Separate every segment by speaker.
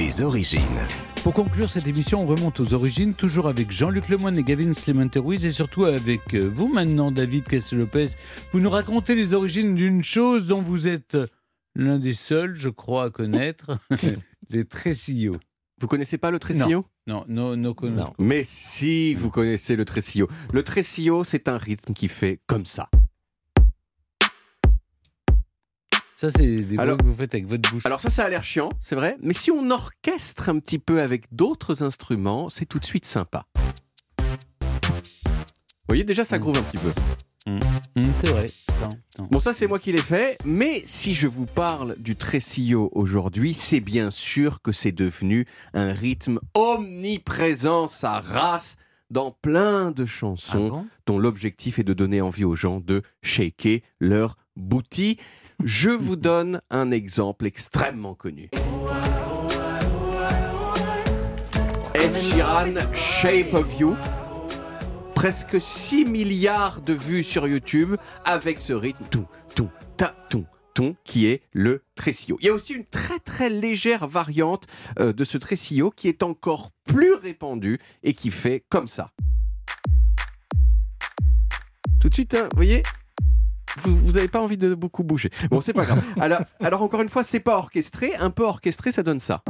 Speaker 1: Les origines.
Speaker 2: Pour conclure cette émission, on remonte aux origines, toujours avec Jean-Luc Lemoyne et Gavin Slimenter-Ruiz, et surtout avec euh, vous maintenant, David Castel-Lopez. Vous nous racontez les origines d'une chose dont vous êtes l'un des seuls, je crois, à connaître, les tressillos.
Speaker 3: Vous connaissez pas le tresillo
Speaker 2: Non, non, non,
Speaker 3: Non. Mais si vous connaissez le tresillo. Le tresillo, c'est un rythme qui fait comme ça.
Speaker 2: Ça, c'est des
Speaker 3: Alors-
Speaker 2: que vous faites avec votre bouche.
Speaker 3: Alors ça, ça a l'air chiant, c'est vrai. Mais si on orchestre un petit peu avec d'autres instruments, c'est tout de suite sympa. Vous voyez, déjà, ça
Speaker 2: Mm.
Speaker 3: groove un petit peu.
Speaker 2: Hum, c'est vrai. Attends, attends.
Speaker 3: Bon, ça, c'est moi qui l'ai fait. Mais si je vous parle du tresillo aujourd'hui, c'est bien sûr que c'est devenu un rythme omniprésent, sa race, dans plein de
Speaker 2: Ah
Speaker 3: chansons
Speaker 2: bon?
Speaker 3: dont l'objectif est de donner envie aux gens de shaker leur booty. Je vous donne un exemple extrêmement connu. Ed Sheeran, Shape of You. Presque 6 milliards de vues sur YouTube avec ce rythme tout, tout, ta, tout, tout, qui est le tresillo. Il y a aussi une très très légère variante euh, de ce tresillo qui est encore plus répandue et qui fait comme ça. Tout de suite, hein, vous voyez? Vous n'avez pas envie de beaucoup bouger. Bon, c'est pas grave. Alors, alors encore une fois, c'est pas orchestré. Un peu orchestré, ça donne ça.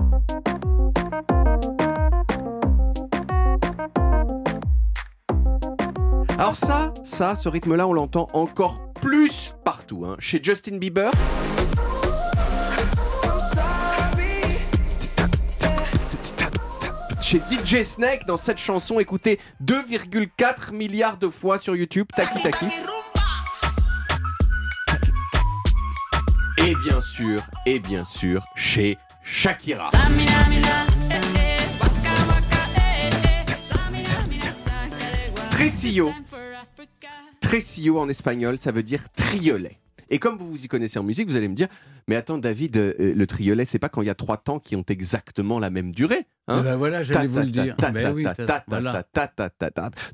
Speaker 3: Alors ça, ça, ce rythme-là, on l'entend encore plus partout. hein. Chez Justin Bieber. Chez DJ Snake, dans cette chanson, écoutez 2,4 milliards de fois sur YouTube. Taki taki. Et bien sûr, et bien sûr, chez Shakira. Tresillo. Tresillo en espagnol, ça veut dire triolet. Et comme vous vous y connaissez en musique, vous allez me dire, mais attends David, euh, le triolet, c'est pas quand il y a trois temps qui ont exactement la même durée hein?
Speaker 2: Eh ben voilà, j'allais vous le dire.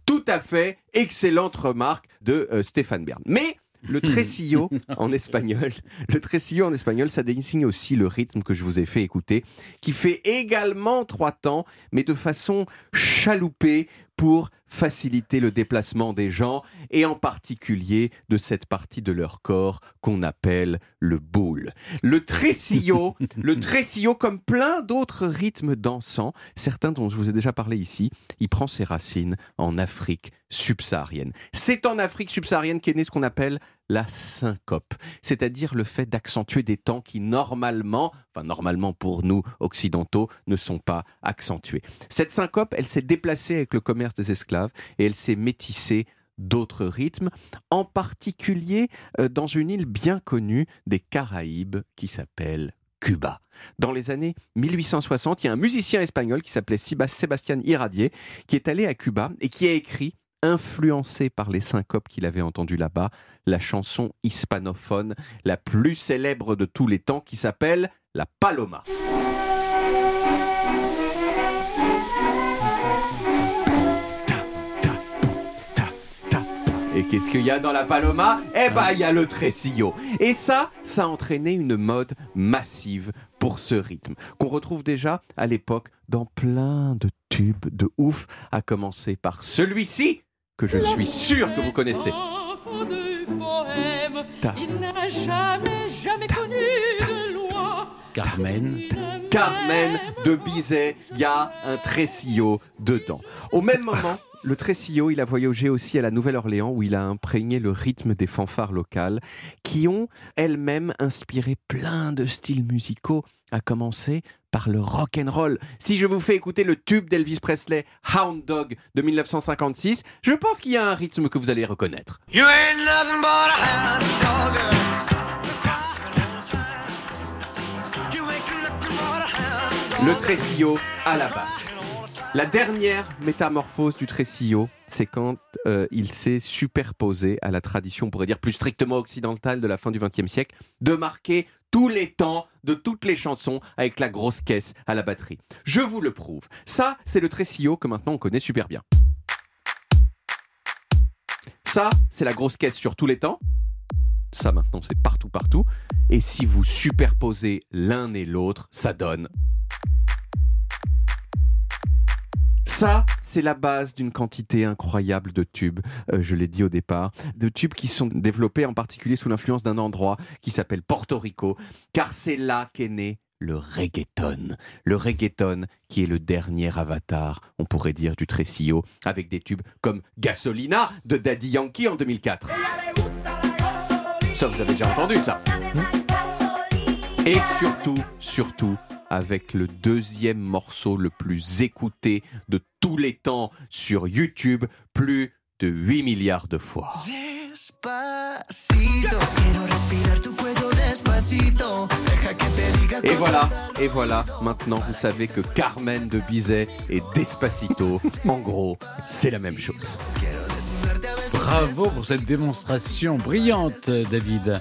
Speaker 3: Tout à fait, excellente remarque de euh, Stéphane Bern. Mais le tresillo en espagnol, le en espagnol, ça désigne aussi le rythme que je vous ai fait écouter, qui fait également trois temps, mais de façon chaloupée pour faciliter le déplacement des gens et en particulier de cette partie de leur corps qu'on appelle le boule. Le tresillo, le tresillo comme plein d'autres rythmes dansants, certains dont je vous ai déjà parlé ici, il prend ses racines en Afrique subsaharienne. C'est en Afrique subsaharienne qu'est né ce qu'on appelle la syncope, c'est-à-dire le fait d'accentuer des temps qui normalement, enfin normalement pour nous occidentaux, ne sont pas accentués. Cette syncope, elle s'est déplacée avec le commerce des esclaves et elle s'est métissée d'autres rythmes, en particulier euh, dans une île bien connue des Caraïbes qui s'appelle Cuba. Dans les années 1860, il y a un musicien espagnol qui s'appelait Sébas- Sébastien Iradier qui est allé à Cuba et qui a écrit, influencé par les syncopes qu'il avait entendues là-bas, la chanson hispanophone la plus célèbre de tous les temps qui s'appelle La Paloma. Et qu'est-ce qu'il y a dans la Paloma? Eh ben, il y a le tresillo. Et ça, ça a entraîné une mode massive pour ce rythme, qu'on retrouve déjà à l'époque dans plein de tubes de ouf, à commencer par celui-ci, que je suis sûr que vous connaissez. Ta-
Speaker 4: Il n'a jamais, jamais connu de loi.
Speaker 2: Carmen.
Speaker 3: Carmen de Bizet, il y a un tresillo dedans. Au même moment, le tresillo, il a voyagé aussi à la Nouvelle-Orléans où il a imprégné le rythme des fanfares locales qui ont elles-mêmes inspiré plein de styles musicaux, à commencer par le rock and roll. Si je vous fais écouter le tube d'Elvis Presley, Hound Dog de 1956, je pense qu'il y a un rythme que vous allez reconnaître.
Speaker 5: You ain't nothing but a hound dog.
Speaker 3: Le tresillo à la basse. La dernière métamorphose du tresillo, c'est quand euh, il s'est superposé à la tradition, on pourrait dire plus strictement occidentale de la fin du XXe siècle, de marquer tous les temps de toutes les chansons avec la grosse caisse à la batterie. Je vous le prouve. Ça, c'est le tresillo que maintenant on connaît super bien. Ça, c'est la grosse caisse sur tous les temps. Ça, maintenant, c'est partout, partout. Et si vous superposez l'un et l'autre, ça donne Ça, c'est la base d'une quantité incroyable de tubes, euh, je l'ai dit au départ, de tubes qui sont développés en particulier sous l'influence d'un endroit qui s'appelle Porto Rico, car c'est là qu'est né le reggaeton. Le reggaeton qui est le dernier avatar, on pourrait dire, du Tresillo, avec des tubes comme Gasolina de Daddy Yankee en 2004. Ça, vous avez déjà entendu ça? Et surtout, surtout, avec le deuxième morceau le plus écouté de tous les temps sur YouTube, plus de 8 milliards de fois. Et voilà, et voilà, maintenant vous savez que Carmen de Bizet et Despacito, en gros, c'est la même chose.
Speaker 2: Bravo pour cette démonstration brillante, David.